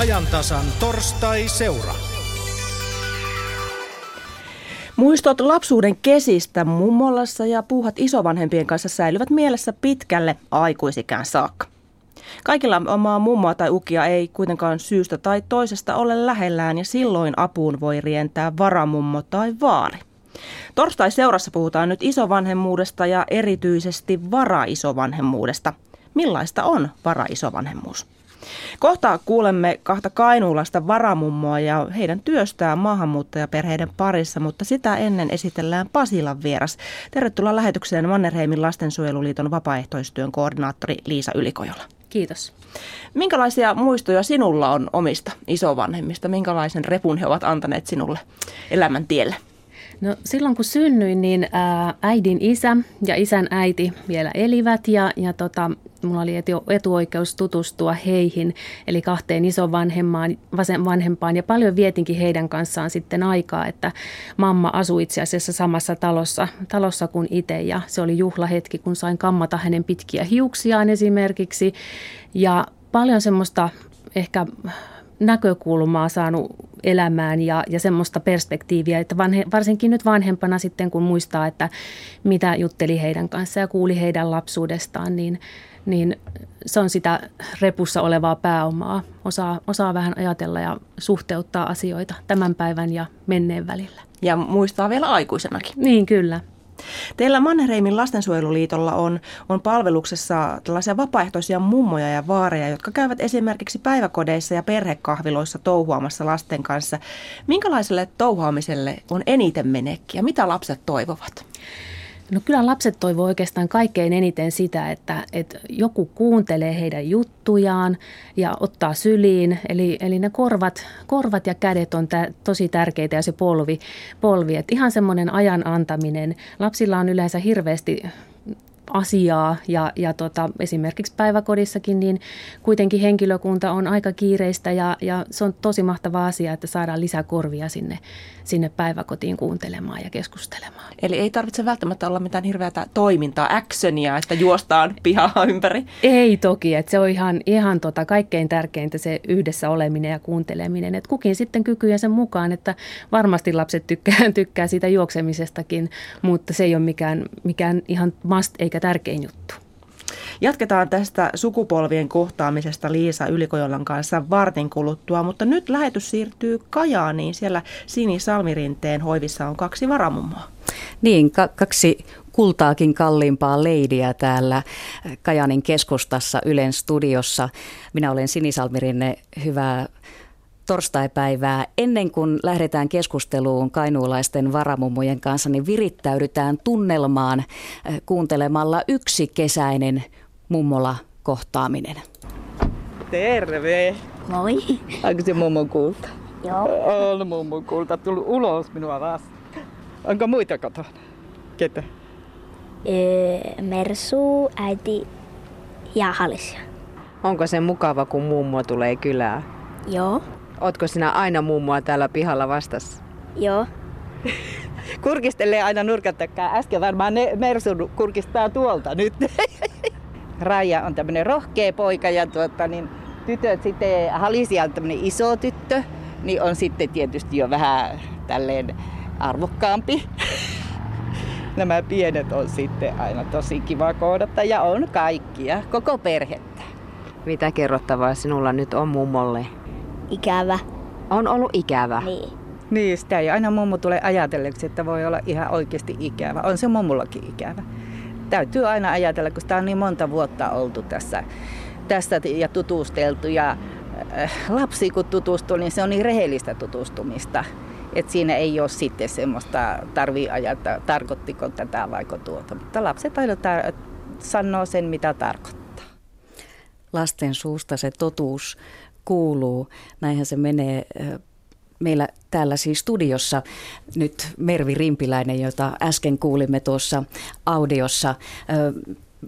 ajantasan torstai-seura. Muistot lapsuuden kesistä mummolassa ja puuhat isovanhempien kanssa säilyvät mielessä pitkälle aikuisikään saakka. Kaikilla omaa mummoa tai ukia ei kuitenkaan syystä tai toisesta ole lähellään ja silloin apuun voi rientää varamummo tai vaari. Torstai-seurassa puhutaan nyt isovanhemmuudesta ja erityisesti varaisovanhemmuudesta. Millaista on varaisovanhemmuus? Kohta kuulemme kahta kainuulaista varamummoa ja heidän työstään maahanmuuttajaperheiden parissa, mutta sitä ennen esitellään Pasilan vieras. Tervetuloa lähetykseen Mannerheimin lastensuojeluliiton vapaaehtoistyön koordinaattori Liisa Ylikojola. Kiitos. Minkälaisia muistoja sinulla on omista isovanhemmista? Minkälaisen repun he ovat antaneet sinulle elämän tielle? No silloin kun synnyin, niin ää, äidin isä ja isän äiti vielä elivät ja, ja tota, mulla oli etu, etuoikeus tutustua heihin, eli kahteen isovanhempaan vanhempaan. Ja paljon vietinkin heidän kanssaan sitten aikaa, että mamma asui itse asiassa samassa talossa, talossa kuin itse. Ja se oli juhlahetki, kun sain kammata hänen pitkiä hiuksiaan esimerkiksi. Ja paljon semmoista ehkä näkökulmaa saanut elämään ja, ja semmoista perspektiiviä, että vanhe, varsinkin nyt vanhempana sitten kun muistaa, että mitä jutteli heidän kanssa ja kuuli heidän lapsuudestaan, niin, niin se on sitä repussa olevaa pääomaa. Osaa, osaa vähän ajatella ja suhteuttaa asioita tämän päivän ja menneen välillä. Ja muistaa vielä aikuisenakin. Niin, kyllä. Teillä Mannerheimin lastensuojeluliitolla on, on palveluksessa tällaisia vapaaehtoisia mummoja ja vaareja, jotka käyvät esimerkiksi päiväkodeissa ja perhekahviloissa touhuamassa lasten kanssa. Minkälaiselle touhuamiselle on eniten menekkiä? Mitä lapset toivovat? No kyllä lapset toivoo oikeastaan kaikkein eniten sitä, että, että joku kuuntelee heidän juttujaan ja ottaa syliin. Eli, eli ne korvat, korvat ja kädet on tosi tärkeitä ja se polvi. polvi. Ihan semmoinen ajan antaminen. Lapsilla on yleensä hirveästi asiaa ja, ja tota, esimerkiksi päiväkodissakin niin kuitenkin henkilökunta on aika kiireistä ja, ja se on tosi mahtava asia, että saadaan lisäkorvia sinne, sinne päiväkotiin kuuntelemaan ja keskustelemaan. Eli ei tarvitse välttämättä olla mitään hirveätä toimintaa, actionia, että juostaan pihaa ympäri? Ei toki, että se on ihan, ihan tota kaikkein tärkeintä se yhdessä oleminen ja kuunteleminen, että kukin sitten kykyjä sen mukaan, että varmasti lapset tykkää, tykkää siitä juoksemisestakin, mutta se ei ole mikään, mikään ihan must eikä tärkein juttu. Jatketaan tästä sukupolvien kohtaamisesta Liisa Ylikojolan kanssa vartin kuluttua, mutta nyt lähetys siirtyy Kajaaniin. Siellä Sini Salmirinteen hoivissa on kaksi varamummoa. Niin, ka- kaksi kultaakin kalliimpaa leidiä täällä Kajanin keskustassa Ylen studiossa. Minä olen Sini Salmirinne, hyvää torstaipäivää. Ennen kuin lähdetään keskusteluun kainuulaisten varamummojen kanssa, niin virittäydytään tunnelmaan eh, kuuntelemalla yksi kesäinen mummola kohtaaminen. Terve! Moi. Onko se mummon kulta? Joo. On mummon kulta. Tullut ulos minua vastaan. Onko muita kotona? Ketä? Öö, Mersu, äiti ja Halisia. Onko se mukava, kun mummo tulee kylään? Joo. Ootko sinä aina mummoa täällä pihalla vastassa? Joo. Kurkistelee aina nurkan takaa. Äsken varmaan ne Mersun kurkistaa tuolta nyt. Raija on tämmönen rohkea poika ja tuota, niin tytöt sitten, Halisia on tämmönen iso tyttö, niin on sitten tietysti jo vähän tälleen arvokkaampi. Nämä pienet on sitten aina tosi kiva koodata ja on kaikkia, koko perhettä. Mitä kerrottavaa sinulla nyt on mummolle? Ikävä. On ollut ikävä. Niin. Niin, sitä ei aina mummu tule ajatelleeksi, että voi olla ihan oikeasti ikävä. On se mummullakin ikävä. Täytyy aina ajatella, kun sitä on niin monta vuotta oltu tässä, tässä ja tutusteltu. Ja äh, lapsi kun tutustuu, niin se on niin rehellistä tutustumista. Et siinä ei ole sitten semmoista, tarvii ajatella, tarkoittiko tätä vai tuota. Mutta lapset aina tar- sanoo sen, mitä tarkoittaa. Lasten suusta se totuus kuuluu. Näinhän se menee meillä täällä siis studiossa nyt Mervi Rimpiläinen, jota äsken kuulimme tuossa audiossa.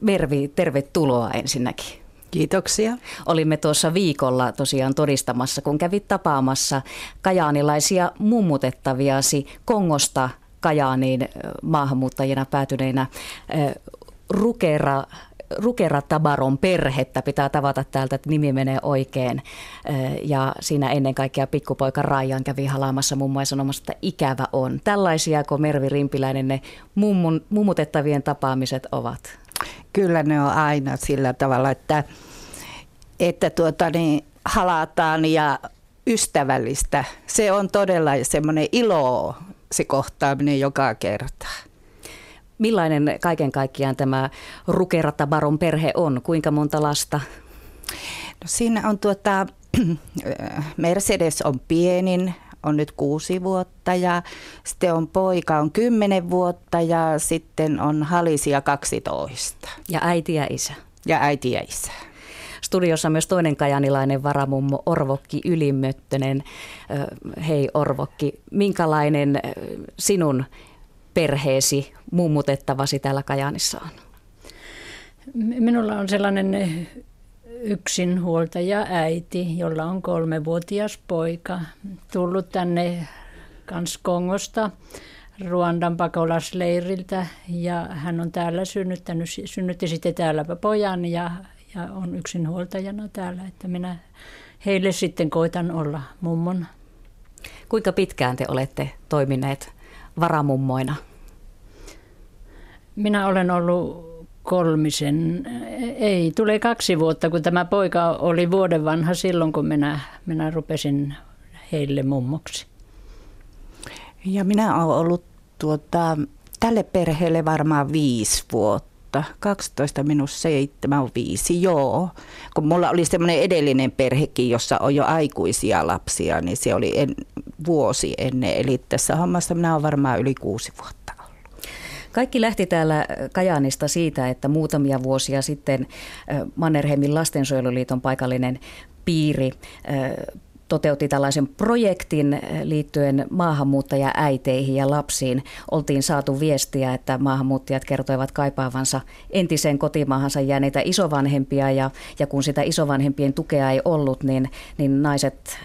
Mervi, tervetuloa ensinnäkin. Kiitoksia. Olimme tuossa viikolla tosiaan todistamassa, kun kävit tapaamassa kajaanilaisia mummutettaviasi Kongosta Kajaaniin maahanmuuttajina päätyneinä Rukera Rukeratabaron perhettä. Pitää tavata täältä, että nimi menee oikein. Ja siinä ennen kaikkea pikkupoika Rajan kävi halaamassa mummoja sanomassa, että ikävä on. Tällaisia, kun Mervi Rimpiläinen ne mummun, mummutettavien tapaamiset ovat? Kyllä ne on aina sillä tavalla, että, että tuota, niin, halataan ja ystävällistä. Se on todella semmoinen ilo se kohtaaminen joka kerta. Millainen kaiken kaikkiaan tämä Rukerata-baron perhe on? Kuinka monta lasta? No siinä on tuota, Mercedes on pienin, on nyt kuusi vuotta ja sitten on poika on kymmenen vuotta ja sitten on Halisia 12. Ja äiti ja isä. Ja äiti ja isä. Studiossa myös toinen kajanilainen varamummo Orvokki Ylimöttönen. Hei Orvokki, minkälainen sinun perheesi mummutettavasi täällä Kajanissa on? Minulla on sellainen yksinhuoltaja äiti, jolla on kolmevuotias poika, tullut tänne kans Kongosta Ruandan pakolasleiriltä ja hän on täällä synnyttänyt, synnytti sitten täällä pojan ja ja on yksinhuoltajana täällä, että minä heille sitten koitan olla mummon. Kuinka pitkään te olette toimineet varamummoina? Minä olen ollut kolmisen, ei, tulee kaksi vuotta, kun tämä poika oli vuoden vanha silloin, kun minä, minä rupesin heille mummoksi. Ja minä olen ollut tuota, tälle perheelle varmaan viisi vuotta vuotta, 12 minus 7 on 5, joo. Kun mulla oli semmoinen edellinen perhekin, jossa on jo aikuisia lapsia, niin se oli en, vuosi ennen. Eli tässä hommassa minä olen varmaan yli kuusi vuotta. Kaikki lähti täällä Kajaanista siitä, että muutamia vuosia sitten Mannerheimin lastensuojeluliiton paikallinen piiri toteutti tällaisen projektin liittyen maahanmuuttajaäiteihin ja lapsiin. Oltiin saatu viestiä, että maahanmuuttajat kertoivat kaipaavansa entiseen kotimaahansa jääneitä isovanhempia ja, ja kun sitä isovanhempien tukea ei ollut, niin, niin naiset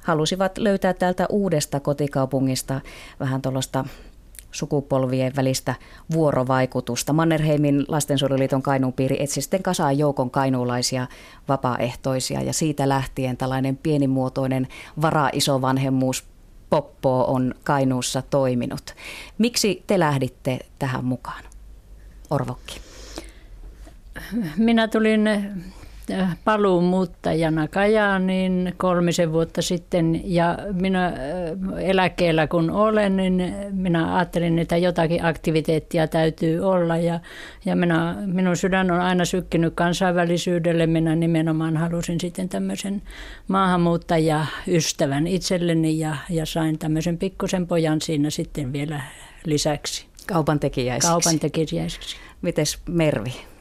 halusivat löytää täältä uudesta kotikaupungista vähän tuollaista sukupolvien välistä vuorovaikutusta. Mannerheimin lastensuojeluliiton Kainuun piiri etsi sitten kasaan joukon kainuulaisia vapaaehtoisia ja siitä lähtien tällainen pienimuotoinen vara-isovanhemmuus Poppo on Kainuussa toiminut. Miksi te lähditte tähän mukaan, Orvokki? Minä tulin paluumuuttajana Kajaaniin kolmisen vuotta sitten ja minä äh, eläkkeellä kun olen, niin minä ajattelin, että jotakin aktiviteettia täytyy olla ja, ja minä, minun sydän on aina sykkinyt kansainvälisyydelle. Minä nimenomaan halusin sitten tämmöisen maahanmuuttajaystävän itselleni ja, ja sain tämmöisen pikkusen pojan siinä sitten vielä lisäksi. Kaupan tekijäiseksi. Kaupan tekijäiseksi. Mites Mervi?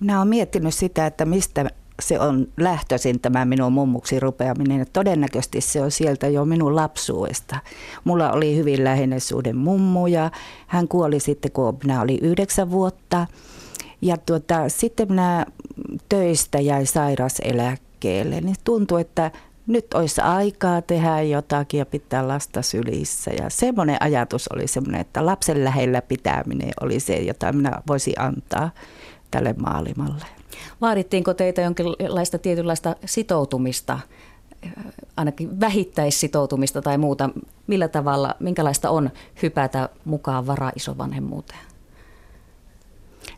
Minä olen miettinyt sitä, että mistä se on lähtöisin tämä minun mummuksi rupeaminen. Että todennäköisesti se on sieltä jo minun lapsuudesta. Mulla oli hyvin läheinen suhde mummu ja hän kuoli sitten, kun minä olin yhdeksän vuotta. Ja tuota, sitten minä töistä jäi sairaseläkkeelle. Niin tuntui, että nyt olisi aikaa tehdä jotakin ja pitää lasta sylissä. Ja semmoinen ajatus oli semmoinen, että lapsen lähellä pitäminen oli se, jota minä voisin antaa tälle maailmalle. Vaadittiinko teitä jonkinlaista tietynlaista sitoutumista, ainakin vähittäissitoutumista tai muuta? Millä tavalla, minkälaista on hypätä mukaan vara-isovanhemmuuteen?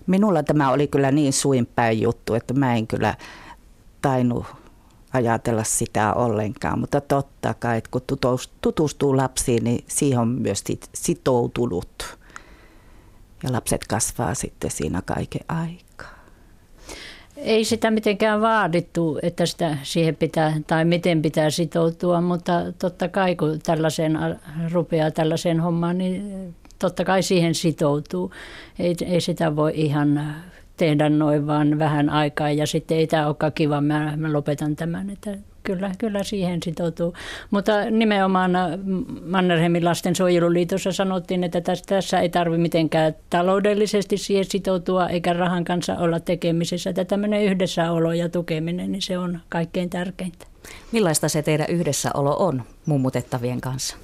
Minulla tämä oli kyllä niin suinpäin juttu, että mä en kyllä tainnut ajatella sitä ollenkaan, mutta totta kai, että kun tutustuu lapsiin, niin siihen on myös sitoutunut ja lapset kasvaa sitten siinä kaiken aikaa. Ei sitä mitenkään vaadittu, että sitä siihen pitää tai miten pitää sitoutua, mutta totta kai kun tällaiseen rupeaa tällaiseen hommaan, niin totta kai siihen sitoutuu. Ei, ei sitä voi ihan tehdä noin vaan vähän aikaa ja sitten ei tämä olekaan kiva, mä, mä lopetan tämän. Että kyllä, kyllä siihen sitoutuu. Mutta nimenomaan äh, Mannerheimin lastensuojeluliitossa sanottiin, että tässä, ei tarvitse mitenkään taloudellisesti siihen sitoutua eikä rahan kanssa olla tekemisessä. Että tämmöinen yhdessäolo ja tukeminen, niin se on kaikkein tärkeintä. Millaista se teidän yhdessäolo on mummutettavien kanssa?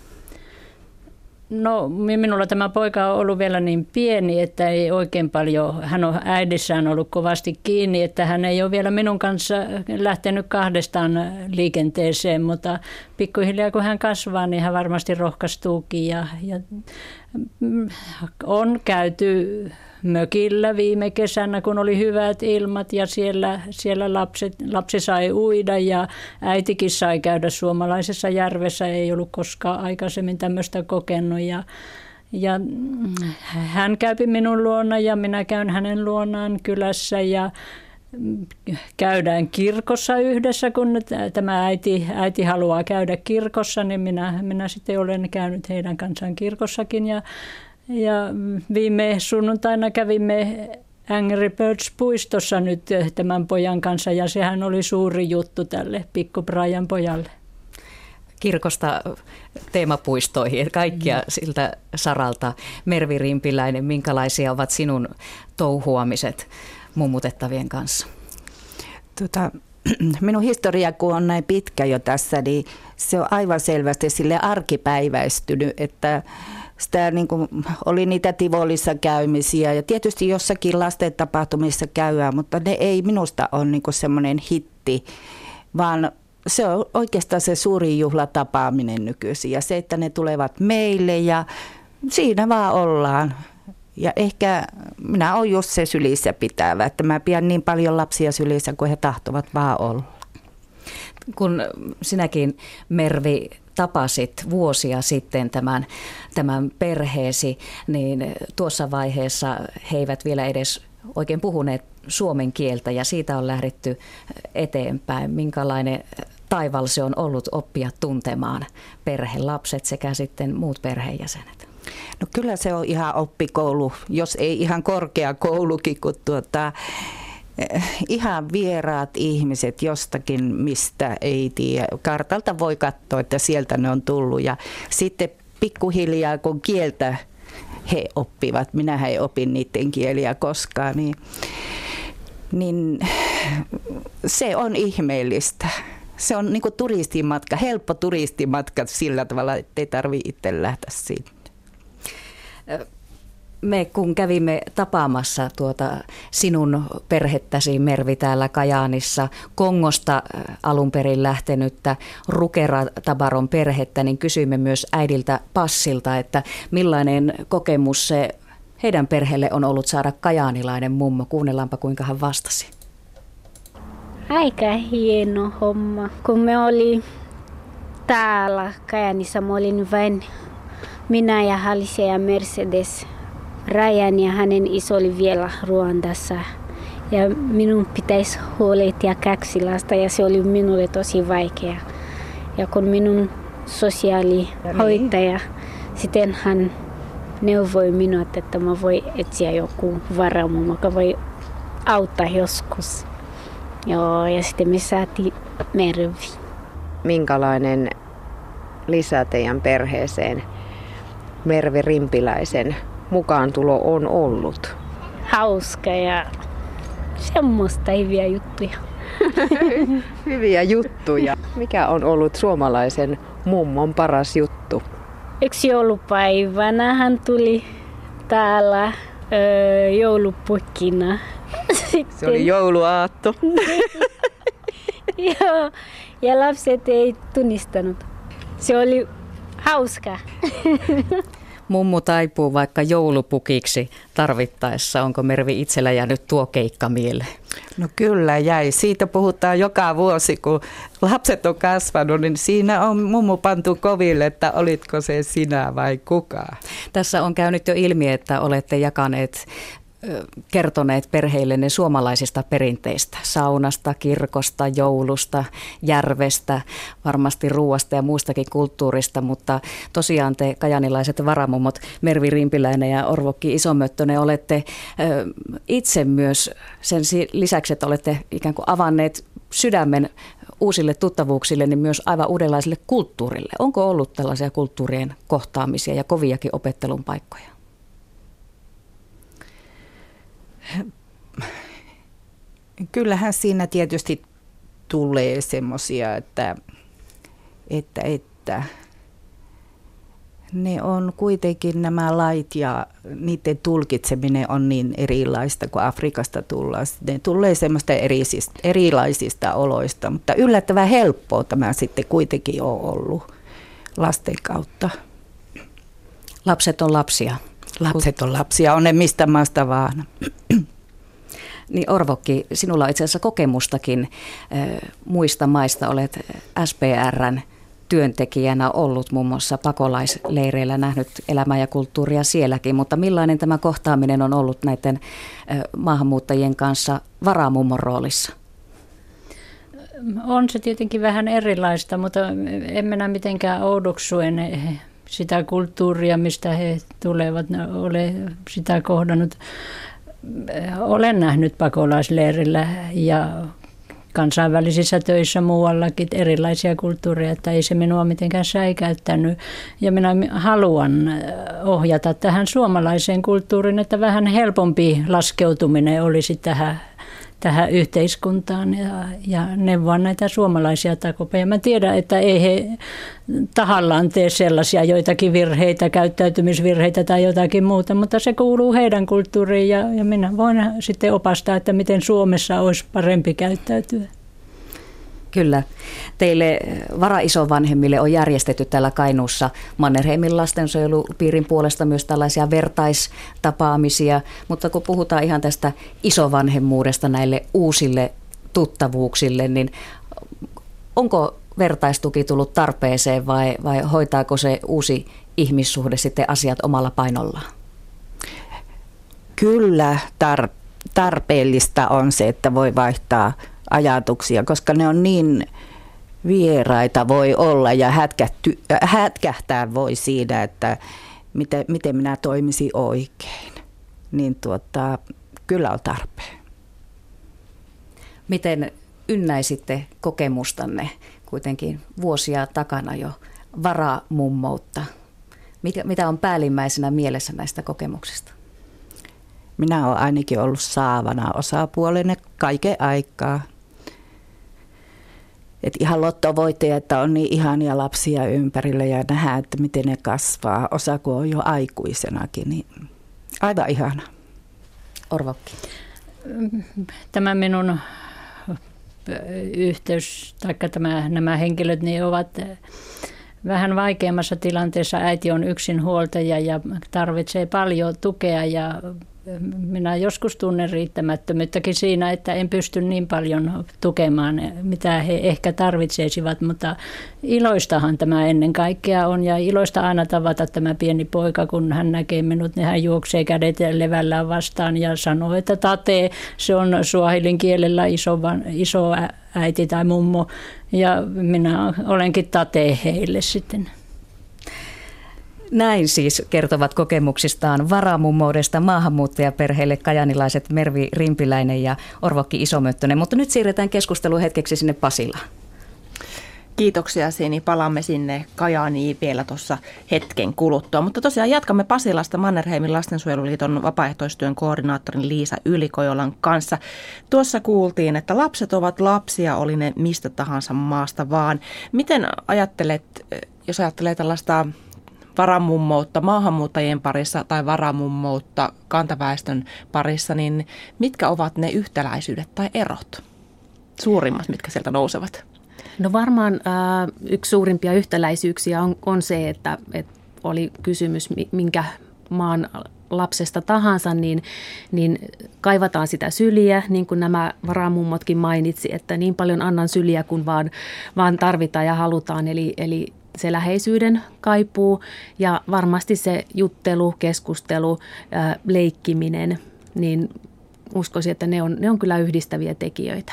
No minulla tämä poika on ollut vielä niin pieni, että ei oikein paljon, hän on äidissään ollut kovasti kiinni, että hän ei ole vielä minun kanssa lähtenyt kahdestaan liikenteeseen, mutta pikkuhiljaa kun hän kasvaa, niin hän varmasti rohkaistuukin ja, ja mm, on käyty mökillä viime kesänä, kun oli hyvät ilmat ja siellä, siellä lapset, lapsi sai uida ja äitikin sai käydä suomalaisessa järvessä. Ei ollut koskaan aikaisemmin tämmöistä kokenut ja, ja hän käypi minun luona ja minä käyn hänen luonaan kylässä ja käydään kirkossa yhdessä, kun tämä äiti, äiti haluaa käydä kirkossa, niin minä, minä sitten olen käynyt heidän kanssaan kirkossakin ja ja viime sunnuntaina kävimme Angry Birds puistossa nyt eh, tämän pojan kanssa ja sehän oli suuri juttu tälle pikku Brian pojalle. Kirkosta teemapuistoihin, kaikkia mm. siltä saralta. Mervi Rimpiläinen, minkälaisia ovat sinun touhuamiset mummutettavien kanssa? Tota, minun historia, kun on näin pitkä jo tässä, niin se on aivan selvästi sille arkipäiväistynyt, että sitä niin kuin, oli niitä Tivolissa käymisiä ja tietysti jossakin lasten tapahtumissa käydään, mutta ne ei minusta ole niin semmoinen hitti, vaan se on oikeastaan se suuri juhlatapaaminen nykyisin ja se, että ne tulevat meille ja siinä vaan ollaan. Ja ehkä minä olen just se sylissä pitävä, että mä pidän niin paljon lapsia sylissä kuin he tahtovat vaan olla. Kun sinäkin Mervi tapasit vuosia sitten tämän, tämän perheesi, niin tuossa vaiheessa he eivät vielä edes oikein puhuneet suomen kieltä ja siitä on lähdetty eteenpäin. Minkälainen taival se on ollut oppia tuntemaan perhelapset sekä sitten muut perheenjäsenet? No kyllä se on ihan oppikoulu, jos ei ihan korkeakoulukin, kun tuota, ihan vieraat ihmiset jostakin, mistä ei tiedä. Kartalta voi katsoa, että sieltä ne on tullut ja sitten pikkuhiljaa kun kieltä he oppivat, minä ei opin niiden kieliä koskaan, niin, niin se on ihmeellistä. Se on niin turistimatka, helppo turistimatka sillä tavalla, että ei tarvitse itse lähteä siitä me kun kävimme tapaamassa tuota sinun perhettäsi Mervi täällä Kajaanissa, Kongosta äh, alun perin lähtenyttä Rukera Tabaron perhettä, niin kysyimme myös äidiltä Passilta, että millainen kokemus se heidän perheelle on ollut saada kajaanilainen mummo. Kuunnellaanpa kuinka hän vastasi. Aika hieno homma. Kun me oli täällä Kajanissa, mä olin vain minä ja Halisia ja Mercedes Rajan ja hänen iso oli vielä Ruandassa. Ja minun pitäisi huolehtia kaksi lasta ja se oli minulle tosi vaikea. Ja kun minun sosiaalihoitaja, sitten hän neuvoi minua, että mä voi etsiä joku varamu, joka voi auttaa joskus. Joo, ja sitten me saatiin Mervi. Minkälainen lisä teidän perheeseen Mervi Rimpiläisen mukaantulo on ollut? Hauska ja semmoista hyviä juttuja. hyviä juttuja. Mikä on ollut suomalaisen mummon paras juttu? Yksi joulupäivänä hän tuli täällä öö, joulupukina. Sitten... Se oli jouluaatto. Joo, ja lapset ei tunnistanut. Se oli hauska. Mummu taipuu vaikka joulupukiksi tarvittaessa. Onko Mervi itsellä jäänyt tuo keikka mieleen? No kyllä jäi. Siitä puhutaan joka vuosi, kun lapset on kasvanut, niin siinä on mummu pantu koville, että olitko se sinä vai kuka. Tässä on käynyt jo ilmi, että olette jakaneet kertoneet perheillenne suomalaisista perinteistä, saunasta, kirkosta, joulusta, järvestä, varmasti ruuasta ja muustakin kulttuurista, mutta tosiaan te kajanilaiset varamummot Mervi Rimpiläinen ja Orvokki Isomöttönen olette itse myös sen lisäksi, että olette ikään kuin avanneet sydämen uusille tuttavuuksille, niin myös aivan uudenlaiselle kulttuurille. Onko ollut tällaisia kulttuurien kohtaamisia ja koviakin opettelun paikkoja? Kyllähän siinä tietysti tulee semmoisia, että, että, että ne on kuitenkin nämä lait ja niiden tulkitseminen on niin erilaista kuin Afrikasta tullaan. Ne tulee semmoista erisistä, erilaisista oloista, mutta yllättävän helppoa tämä sitten kuitenkin on ollut lasten kautta. Lapset on lapsia. Lapset on lapsia, on ne mistä maasta vaan. Niin Orvokki, sinulla on itse asiassa kokemustakin muista maista. Olet SPRn työntekijänä ollut muun muassa pakolaisleireillä, nähnyt elämää ja kulttuuria sielläkin, mutta millainen tämä kohtaaminen on ollut näiden maahanmuuttajien kanssa varamummon roolissa? On se tietenkin vähän erilaista, mutta en minä mitenkään oudoksuen sitä kulttuuria, mistä he tulevat. Ole sitä kohdannut. Olen nähnyt pakolaisleirillä ja kansainvälisissä töissä muuallakin erilaisia kulttuureja, että ei se minua mitenkään säikäyttänyt. Ja minä haluan ohjata tähän suomalaiseen kulttuuriin, että vähän helpompi laskeutuminen olisi tähän tähän yhteiskuntaan ja, ja neuvoa näitä suomalaisia takopeja. Mä tiedän, että ei he tahallaan tee sellaisia joitakin virheitä, käyttäytymisvirheitä tai jotakin muuta, mutta se kuuluu heidän kulttuuriin ja, ja minä voin sitten opastaa, että miten Suomessa olisi parempi käyttäytyä. Kyllä. Teille varaisovanhemmille on järjestetty täällä Kainuussa Mannerheimin lastensuojelupiirin puolesta myös tällaisia vertaistapaamisia, mutta kun puhutaan ihan tästä isovanhemmuudesta näille uusille tuttavuuksille, niin onko vertaistuki tullut tarpeeseen vai, vai hoitaako se uusi ihmissuhde sitten asiat omalla painollaan? Kyllä tar- tarpeellista on se, että voi vaihtaa ajatuksia, koska ne on niin vieraita voi olla ja hätkähty, äh, hätkähtää voi siinä, että miten, miten minä toimisin oikein. Niin tuota, kyllä on tarpeen. Miten ynnäisitte kokemustanne kuitenkin vuosia takana jo varamummoutta? Mitä, mitä on päällimmäisenä mielessä näistä kokemuksista? Minä olen ainakin ollut saavana osapuolinen kaiken aikaa. Et ihan lottovoitteja, että on niin ihania lapsia ympärillä ja nähdään, että miten ne kasvaa. Osa kun on jo aikuisenakin, niin aivan ihana. Orvokki. Tämä minun yhteys, tai tämä, nämä henkilöt, niin ovat vähän vaikeammassa tilanteessa. Äiti on yksinhuoltaja ja tarvitsee paljon tukea ja minä joskus tunnen riittämättömyyttäkin siinä, että en pysty niin paljon tukemaan, mitä he ehkä tarvitseisivat, mutta iloistahan tämä ennen kaikkea on ja iloista aina tavata tämä pieni poika, kun hän näkee minut, niin hän juoksee kädet levällään vastaan ja sanoo, että tate, se on suahilin kielellä iso, iso äiti tai mummo ja minä olenkin tate heille sitten. Näin siis kertovat kokemuksistaan varamummoudesta maahanmuuttajaperheille kajanilaiset Mervi Rimpiläinen ja Orvokki Isomöttönen. Mutta nyt siirretään keskustelu hetkeksi sinne Pasilaan. Kiitoksia Sini. Palaamme sinne Kajaaniin vielä tuossa hetken kuluttua. Mutta tosiaan jatkamme Pasilasta Mannerheimin lastensuojeluliiton vapaaehtoistyön koordinaattorin Liisa Ylikojolan kanssa. Tuossa kuultiin, että lapset ovat lapsia, oli ne mistä tahansa maasta vaan. Miten ajattelet, jos ajattelee tällaista varamummoutta maahanmuuttajien parissa tai varamummoutta kantaväestön parissa, niin mitkä ovat ne yhtäläisyydet tai erot? Suurimmat, mitkä sieltä nousevat? No varmaan äh, yksi suurimpia yhtäläisyyksiä on, on se, että, että oli kysymys minkä maan lapsesta tahansa, niin, niin kaivataan sitä syliä, niin kuin nämä varamummotkin mainitsi, että niin paljon annan syliä kuin vaan, vaan tarvitaan ja halutaan. Eli, eli se läheisyyden kaipuu ja varmasti se juttelu, keskustelu, leikkiminen, niin uskoisin, että ne on, ne on kyllä yhdistäviä tekijöitä.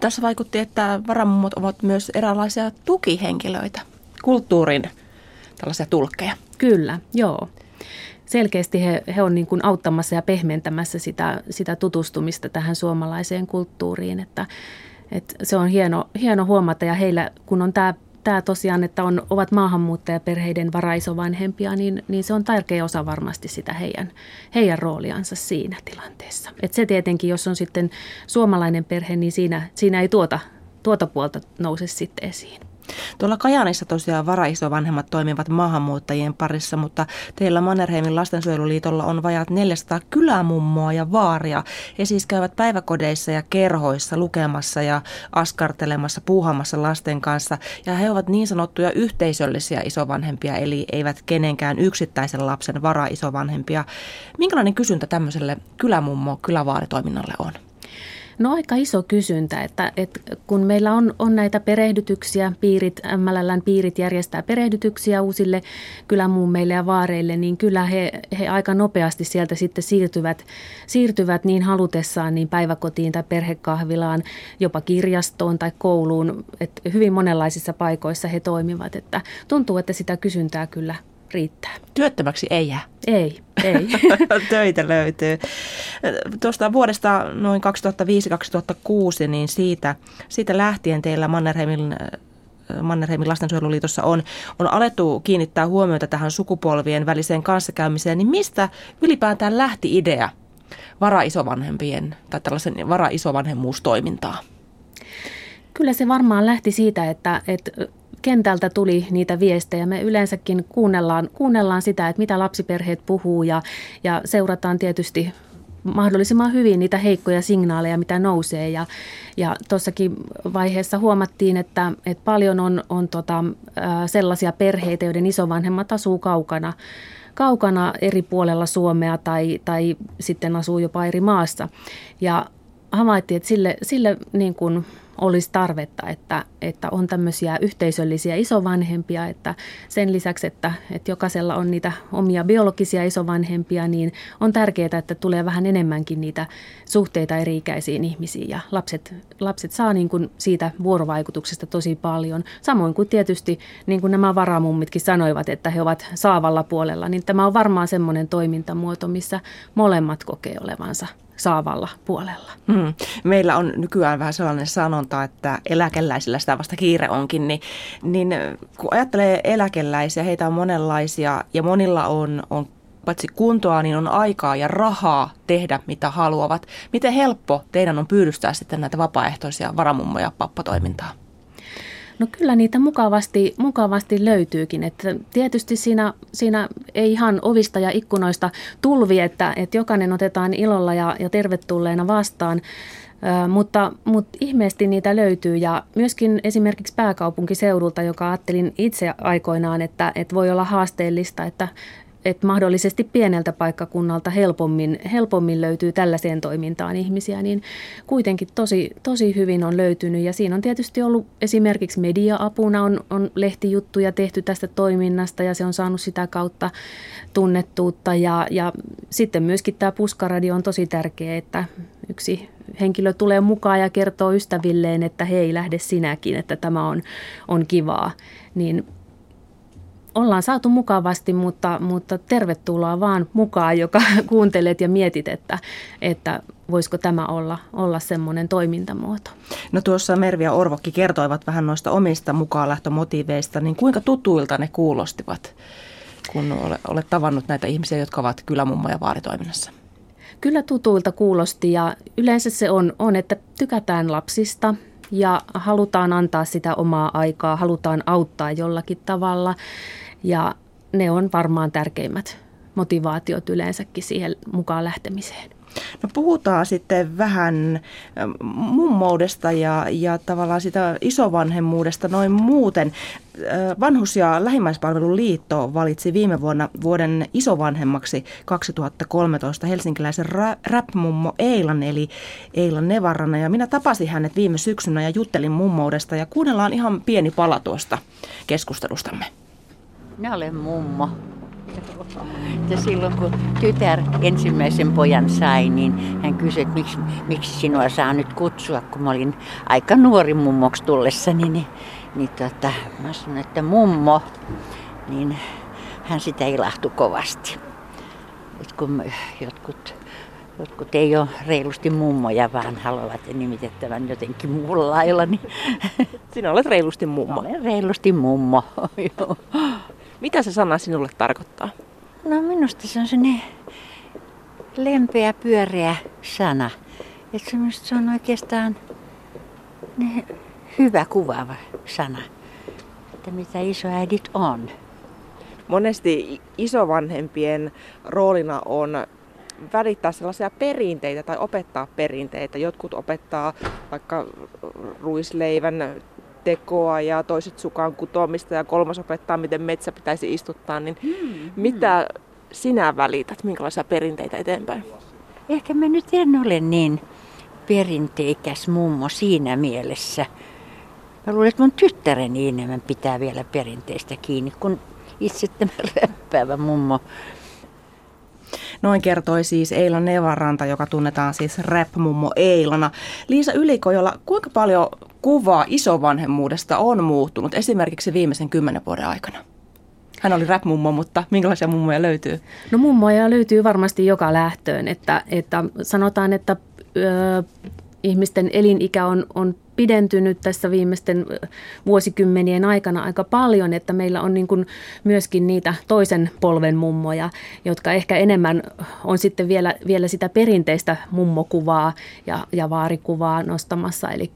Tässä vaikutti, että varamummot ovat myös eräänlaisia tukihenkilöitä, kulttuurin tällaisia tulkkeja. Kyllä, joo. Selkeästi he, he on niin kuin auttamassa ja pehmentämässä sitä, sitä tutustumista tähän suomalaiseen kulttuuriin, että, että se on hieno, hieno huomata ja heillä, kun on tämä tämä tosiaan, että on, ovat maahanmuuttajaperheiden varaisovanhempia, niin, niin se on tärkeä osa varmasti sitä heidän, heidän rooliansa siinä tilanteessa. Et se tietenkin, jos on sitten suomalainen perhe, niin siinä, siinä ei tuota, tuota puolta nouse sitten esiin. Tuolla Kajanissa tosiaan varaisovanhemmat toimivat maahanmuuttajien parissa, mutta teillä Mannerheimin lastensuojeluliitolla on vajaat 400 kylämummoa ja vaaria. He siis käyvät päiväkodeissa ja kerhoissa lukemassa ja askartelemassa, puuhamassa lasten kanssa. Ja he ovat niin sanottuja yhteisöllisiä isovanhempia, eli eivät kenenkään yksittäisen lapsen varaisovanhempia. Minkälainen kysyntä tämmöiselle kylämummo, kylävaaritoiminnalle on? No aika iso kysyntä, että, että kun meillä on, on näitä perehdytyksiä, piirit, MLLn piirit järjestää perehdytyksiä uusille kylämummeille ja vaareille, niin kyllä he, he aika nopeasti sieltä sitten siirtyvät, siirtyvät niin halutessaan niin päiväkotiin tai perhekahvilaan, jopa kirjastoon tai kouluun. Että hyvin monenlaisissa paikoissa he toimivat, että tuntuu, että sitä kysyntää kyllä riittää. Työttömäksi ei jää. Ei, ei. Töitä löytyy. Tuosta vuodesta noin 2005-2006, niin siitä, siitä lähtien teillä Mannerheimin Mannerheimin lastensuojeluliitossa on, on alettu kiinnittää huomiota tähän sukupolvien väliseen kanssakäymiseen, niin mistä ylipäätään lähti idea vara-isovanhempien tai tällaisen vara-isovanhemmuustoimintaa? Kyllä se varmaan lähti siitä, että, että kentältä tuli niitä viestejä. Me yleensäkin kuunnellaan, kuunnellaan sitä, että mitä lapsiperheet puhuu ja, ja seurataan tietysti mahdollisimman hyvin niitä heikkoja signaaleja, mitä nousee. Ja, ja tuossakin vaiheessa huomattiin, että, että paljon on, on tota, sellaisia perheitä, joiden isovanhemmat asuu kaukana kaukana eri puolella Suomea tai, tai sitten asuu jopa eri maassa. Ja havaittiin, että sille, sille niin kuin olisi tarvetta, että, että on tämmöisiä yhteisöllisiä isovanhempia, että sen lisäksi, että, että jokaisella on niitä omia biologisia isovanhempia, niin on tärkeää, että tulee vähän enemmänkin niitä suhteita eri-ikäisiin ihmisiin ja lapset, lapset saa niin kuin siitä vuorovaikutuksesta tosi paljon. Samoin kuin tietysti niin kuin nämä varamummitkin sanoivat, että he ovat saavalla puolella, niin tämä on varmaan semmoinen toimintamuoto, missä molemmat kokee olevansa saavalla puolella. Mm. Meillä on nykyään vähän sellainen sanonta, että eläkeläisillä sitä vasta kiire onkin, niin, niin kun ajattelee eläkeläisiä, heitä on monenlaisia ja monilla on, on paitsi kuntoa, niin on aikaa ja rahaa tehdä mitä haluavat. Miten helppo teidän on pyydystää sitten näitä vapaaehtoisia varamummoja pappatoimintaa? No kyllä niitä mukavasti, mukavasti löytyykin. Että tietysti siinä, siinä ei ihan ovista ja ikkunoista tulvi, että, että jokainen otetaan ilolla ja, ja tervetulleena vastaan. Ö, mutta, mutta ihmeesti niitä löytyy ja myöskin esimerkiksi pääkaupunkiseudulta, joka ajattelin itse aikoinaan, että, että voi olla haasteellista, että että mahdollisesti pieneltä paikkakunnalta helpommin, helpommin löytyy tällaiseen toimintaan ihmisiä, niin kuitenkin tosi, tosi hyvin on löytynyt. Ja siinä on tietysti ollut esimerkiksi media-apuna, on, on lehtijuttuja tehty tästä toiminnasta ja se on saanut sitä kautta tunnettuutta. Ja, ja sitten myöskin tämä puskaradio on tosi tärkeä, että yksi henkilö tulee mukaan ja kertoo ystävilleen, että hei, lähde sinäkin, että tämä on, on kivaa. Niin ollaan saatu mukavasti, mutta, mutta tervetuloa vaan mukaan, joka kuuntelet ja mietit, että, että voisiko tämä olla, olla semmoinen toimintamuoto. No tuossa Mervi ja Orvokki kertoivat vähän noista omista mukaanlähtömotiiveista, niin kuinka tutuilta ne kuulostivat, kun olet tavannut näitä ihmisiä, jotka ovat kylämummoja vaaritoiminnassa? Kyllä tutuilta kuulosti ja yleensä se on, on, että tykätään lapsista ja halutaan antaa sitä omaa aikaa, halutaan auttaa jollakin tavalla ja ne on varmaan tärkeimmät motivaatiot yleensäkin siihen mukaan lähtemiseen. No puhutaan sitten vähän mummoudesta ja, ja tavallaan sitä isovanhemmuudesta noin muuten. Vanhus- ja lähimmäispalvelun liitto valitsi viime vuonna vuoden isovanhemmaksi 2013 helsinkiläisen rap-mummo Eilan eli Eilan Nevarana. Ja minä tapasin hänet viime syksynä ja juttelin mummoudesta ja kuunnellaan ihan pieni pala tuosta keskustelustamme. Minä olen mummo. Ja silloin kun tytär ensimmäisen pojan sai, niin hän kysyi, että miksi, miksi sinua saa nyt kutsua, kun mä olin aika nuori mummoksi tullessani. Niin, niin tota, mä sanoin, että mummo, niin hän sitä ilahtui kovasti. Et kun jotkut, jotkut ei ole reilusti mummoja, vaan haluavat nimitettävän jotenkin muulla lailla. Niin... Sinä olet reilusti mummo. Olen reilusti mummo, joo. Mitä se sana sinulle tarkoittaa? No minusta se on sellainen lempeä, pyöreä sana. Että se on oikeastaan hyvä kuvaava sana. että mitä isoäidit on. Monesti isovanhempien roolina on välittää sellaisia perinteitä tai opettaa perinteitä. Jotkut opettaa vaikka ruisleivän tekoa ja toiset sukaan kutomista ja kolmas opettaa, miten metsä pitäisi istuttaa. Niin hmm, mitä hmm. sinä välität, minkälaisia perinteitä eteenpäin? Ehkä mä nyt en ole niin perinteikäs mummo siinä mielessä. Mä luulen, että mun tyttäreni enemmän pitää vielä perinteistä kiinni kuin itse tämä räppäävä mummo. Noin kertoi siis Eila Nevaranta, joka tunnetaan siis rap-mummo Eilana. Liisa Ylikojola, kuinka paljon kuvaa isovanhemmuudesta on muuttunut esimerkiksi viimeisen kymmenen vuoden aikana? Hän oli rap-mummo, mutta minkälaisia mummoja löytyy? No mummoja löytyy varmasti joka lähtöön, että, että sanotaan, että ö, ihmisten elinikä on, on pidentynyt tässä viimeisten vuosikymmenien aikana aika paljon, että meillä on niin kuin myöskin niitä toisen polven mummoja, jotka ehkä enemmän on sitten vielä, vielä sitä perinteistä mummokuvaa ja, ja vaarikuvaa nostamassa, eli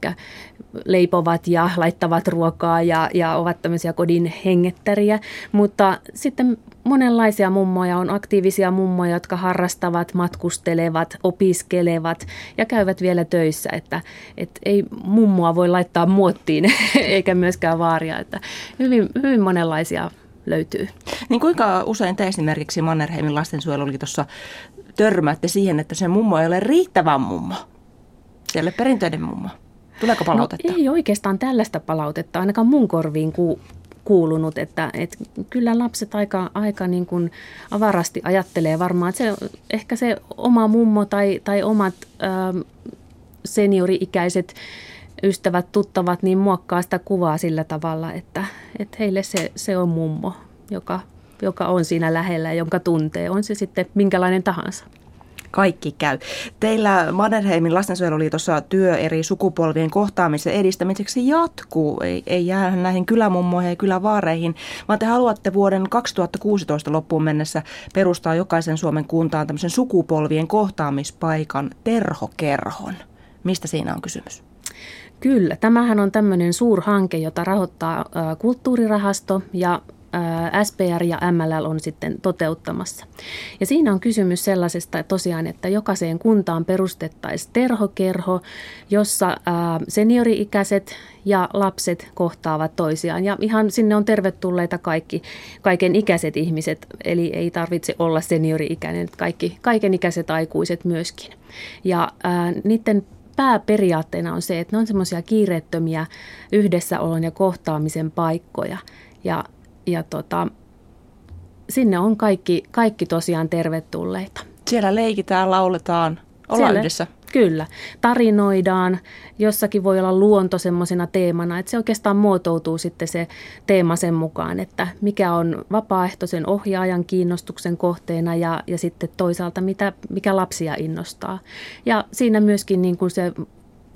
leipovat ja laittavat ruokaa ja, ja ovat tämmöisiä kodin hengettäriä, mutta sitten monenlaisia mummoja on aktiivisia mummoja, jotka harrastavat, matkustelevat, opiskelevat ja käyvät vielä töissä, että, että ei mummoa voi laittaa muottiin eikä myöskään vaaria, että hyvin, hyvin monenlaisia löytyy. Niin kuinka usein te esimerkiksi Mannerheimin lastensuojeluliitossa törmäätte siihen, että se mummo ei ole riittävä mummo? Siellä perinteinen mummo. Tuleeko palautetta? No, ei oikeastaan tällaista palautetta, ainakaan mun korviin ku, kuulunut, että, että kyllä lapset aika, aika niin kuin avarasti ajattelee varmaan, että se, ehkä se oma mummo tai, tai omat ö, ähm, seniori-ikäiset ystävät, tuttavat, niin muokkaa sitä kuvaa sillä tavalla, että, että heille se, se on mummo, joka, joka on siinä lähellä ja jonka tuntee, on se sitten minkälainen tahansa kaikki käy. Teillä Mannerheimin lastensuojeluliitossa työ eri sukupolvien kohtaamisen edistämiseksi jatkuu. Ei, ei jää näihin kylämummoihin ja kylävaareihin, vaan te haluatte vuoden 2016 loppuun mennessä perustaa jokaisen Suomen kuntaan tämmöisen sukupolvien kohtaamispaikan terhokerhon. Mistä siinä on kysymys? Kyllä, tämähän on tämmöinen suurhanke, jota rahoittaa kulttuurirahasto ja SPR ja MLL on sitten toteuttamassa. Ja siinä on kysymys sellaisesta tosiaan, että jokaiseen kuntaan perustettaisiin terhokerho, jossa seniori-ikäiset ja lapset kohtaavat toisiaan. Ja ihan sinne on tervetulleita kaikki, kaiken ikäiset ihmiset, eli ei tarvitse olla seniori-ikäinen, kaikki, kaiken ikäiset aikuiset myöskin. Ja ää, niiden pääperiaatteena on se, että ne on semmoisia kiireettömiä yhdessäolon ja kohtaamisen paikkoja. Ja ja tota, sinne on kaikki, kaikki tosiaan tervetulleita. Siellä leikitään, lauletaan, ollaan Siellä, yhdessä. Kyllä, tarinoidaan. Jossakin voi olla luonto semmoisena teemana, että se oikeastaan muotoutuu sitten se teema sen mukaan, että mikä on vapaaehtoisen ohjaajan kiinnostuksen kohteena ja, ja sitten toisaalta mitä, mikä lapsia innostaa. Ja siinä myöskin niin kuin se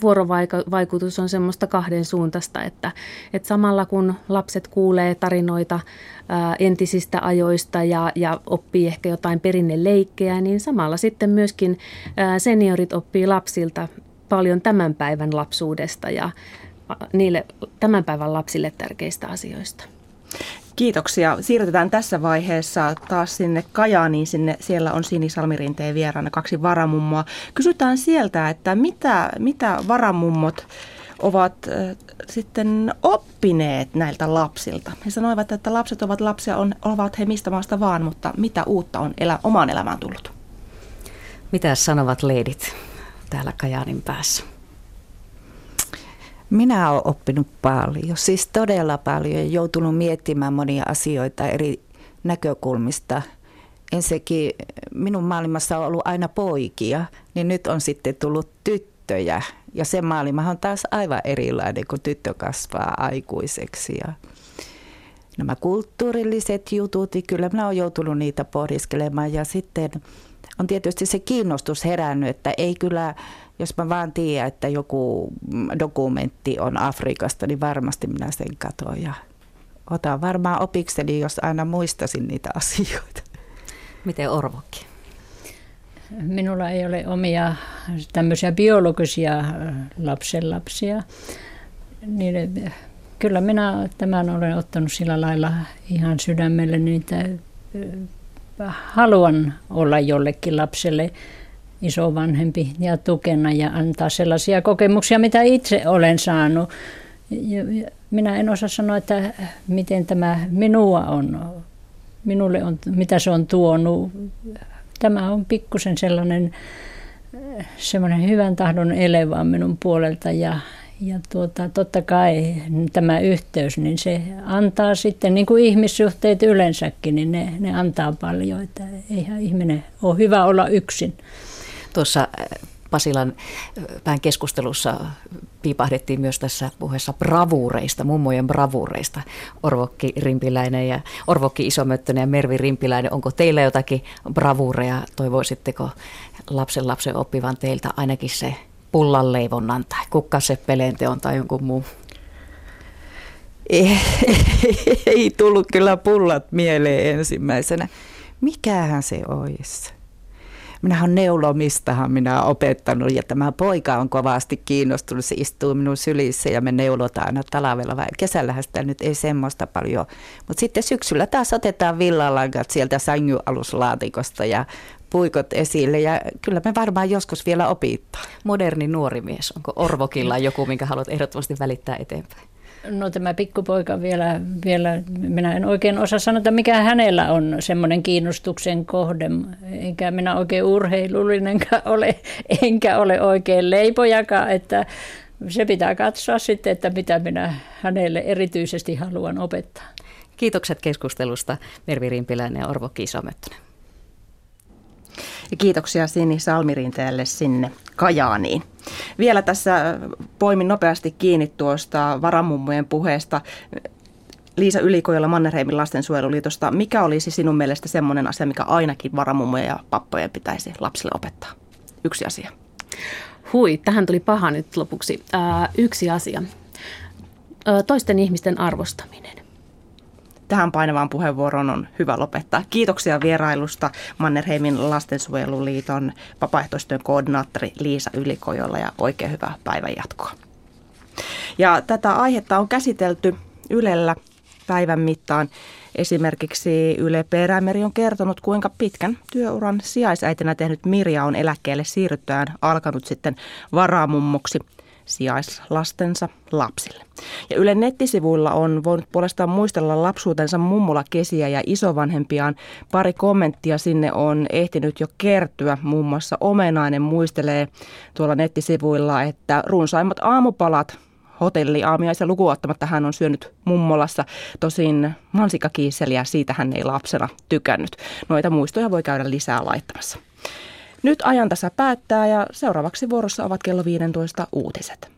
vuorovaikutus on semmoista kahden suuntaista, että, että samalla kun lapset kuulee tarinoita ää, entisistä ajoista ja, ja oppii ehkä jotain perinneleikkejä, niin samalla sitten myöskin ää, seniorit oppii lapsilta paljon tämän päivän lapsuudesta ja niille tämän päivän lapsille tärkeistä asioista. Kiitoksia. Siirrytään tässä vaiheessa taas sinne Kajaaniin. Sinne, siellä on Sini Salmirinteen vieraana kaksi varamummoa. Kysytään sieltä, että mitä, mitä varamummot ovat sitten oppineet näiltä lapsilta. He sanoivat, että lapset ovat lapsia, on, ovat he mistä maasta vaan, mutta mitä uutta on elä, omaan elämään tullut? Mitä sanovat leidit täällä Kajaanin päässä? Minä olen oppinut paljon, siis todella paljon ja joutunut miettimään monia asioita eri näkökulmista. Ensinnäkin minun maailmassa on ollut aina poikia, niin nyt on sitten tullut tyttöjä. Ja se maailma on taas aivan erilainen, kun tyttö kasvaa aikuiseksi. Ja nämä kulttuurilliset jutut, niin kyllä minä olen joutunut niitä pohdiskelemaan. Ja sitten on tietysti se kiinnostus herännyt, että ei kyllä jos mä vaan tiedän, että joku dokumentti on Afrikasta, niin varmasti minä sen katoin ja otan varmaan opikseni, jos aina muistasin niitä asioita. Miten Orvokki? Minulla ei ole omia tämmöisiä biologisia lapsenlapsia. Niin kyllä minä tämän olen ottanut sillä lailla ihan sydämelle, niin että haluan olla jollekin lapselle isovanhempi ja tukena ja antaa sellaisia kokemuksia, mitä itse olen saanut. Minä en osaa sanoa, että miten tämä minua on, minulle on, mitä se on tuonut. Tämä on pikkusen sellainen semmoinen hyvän tahdon ele vaan minun puolelta ja, ja tuota, totta kai tämä yhteys, niin se antaa sitten, niin kuin ihmissuhteet yleensäkin, niin ne, ne antaa paljon, että eihän ihminen ole hyvä olla yksin. Tuossa Pasilan pään keskustelussa piipahdettiin myös tässä puheessa bravuureista, mummojen bravuureista. Orvokki Rimpiläinen ja Orvokki Isomöttönen ja Mervi Rimpiläinen, onko teillä jotakin bravuureja? Toivoisitteko lapsen lapsen oppivan teiltä ainakin se pullanleivonnan tai kukkaseppeleen teon tai jonkun muun? Ei, ei tullut kyllä pullat mieleen ensimmäisenä. Mikähän se olisi? Minä olen neulomistahan minä opettanut ja tämä poika on kovasti kiinnostunut. Se istuu minun sylissä ja me neulotaan aina talvella vai kesällähän sitä nyt ei semmoista paljon. Mutta sitten syksyllä taas otetaan villalankat sieltä sängyaluslaatikosta ja puikot esille ja kyllä me varmaan joskus vielä opittaa. Moderni nuori mies, onko Orvokilla joku, minkä haluat ehdottomasti välittää eteenpäin? No tämä pikkupoika vielä, vielä, minä en oikein osaa sanoa, mikä hänellä on semmoinen kiinnostuksen kohde. Enkä minä oikein urheilullinenkaan ole, enkä ole oikein leipojakaan, että se pitää katsoa sitten, että mitä minä hänelle erityisesti haluan opettaa. Kiitokset keskustelusta Mervi Rimpiläinen ja Orvo Kiisamöttönen. Ja kiitoksia Sini Salmirinteelle sinne Kajaaniin. Vielä tässä poimin nopeasti kiinni tuosta varamummojen puheesta. Liisa Ylikojola Mannerheimin lastensuojeluliitosta. Mikä olisi sinun mielestä semmoinen asia, mikä ainakin varamummojen ja pappojen pitäisi lapsille opettaa? Yksi asia. Hui, tähän tuli paha nyt lopuksi. Äh, yksi asia. Äh, toisten ihmisten arvostaminen tähän painavaan puheenvuoroon on hyvä lopettaa. Kiitoksia vierailusta Mannerheimin lastensuojeluliiton vapaaehtoistyön koordinaattori Liisa Ylikojolla ja oikein hyvää päivän jatkoa. Ja tätä aihetta on käsitelty Ylellä päivän mittaan. Esimerkiksi Yle Perämeri on kertonut, kuinka pitkän työuran sijaisäitinä tehnyt Mirja on eläkkeelle siirryttyään alkanut sitten varaamummoksi – sijaislastensa lapsille. Ja Yle nettisivuilla on voinut puolestaan muistella lapsuutensa mummola kesiä ja isovanhempiaan. Pari kommenttia sinne on ehtinyt jo kertyä. Muun muassa Omenainen muistelee tuolla nettisivuilla, että runsaimmat aamupalat hotelli aamiaisia lukuottamatta hän on syönyt mummolassa. Tosin mansikakiiseliä, siitä hän ei lapsena tykännyt. Noita muistoja voi käydä lisää laittamassa. Nyt ajantasa päättää ja seuraavaksi vuorossa ovat kello 15 uutiset.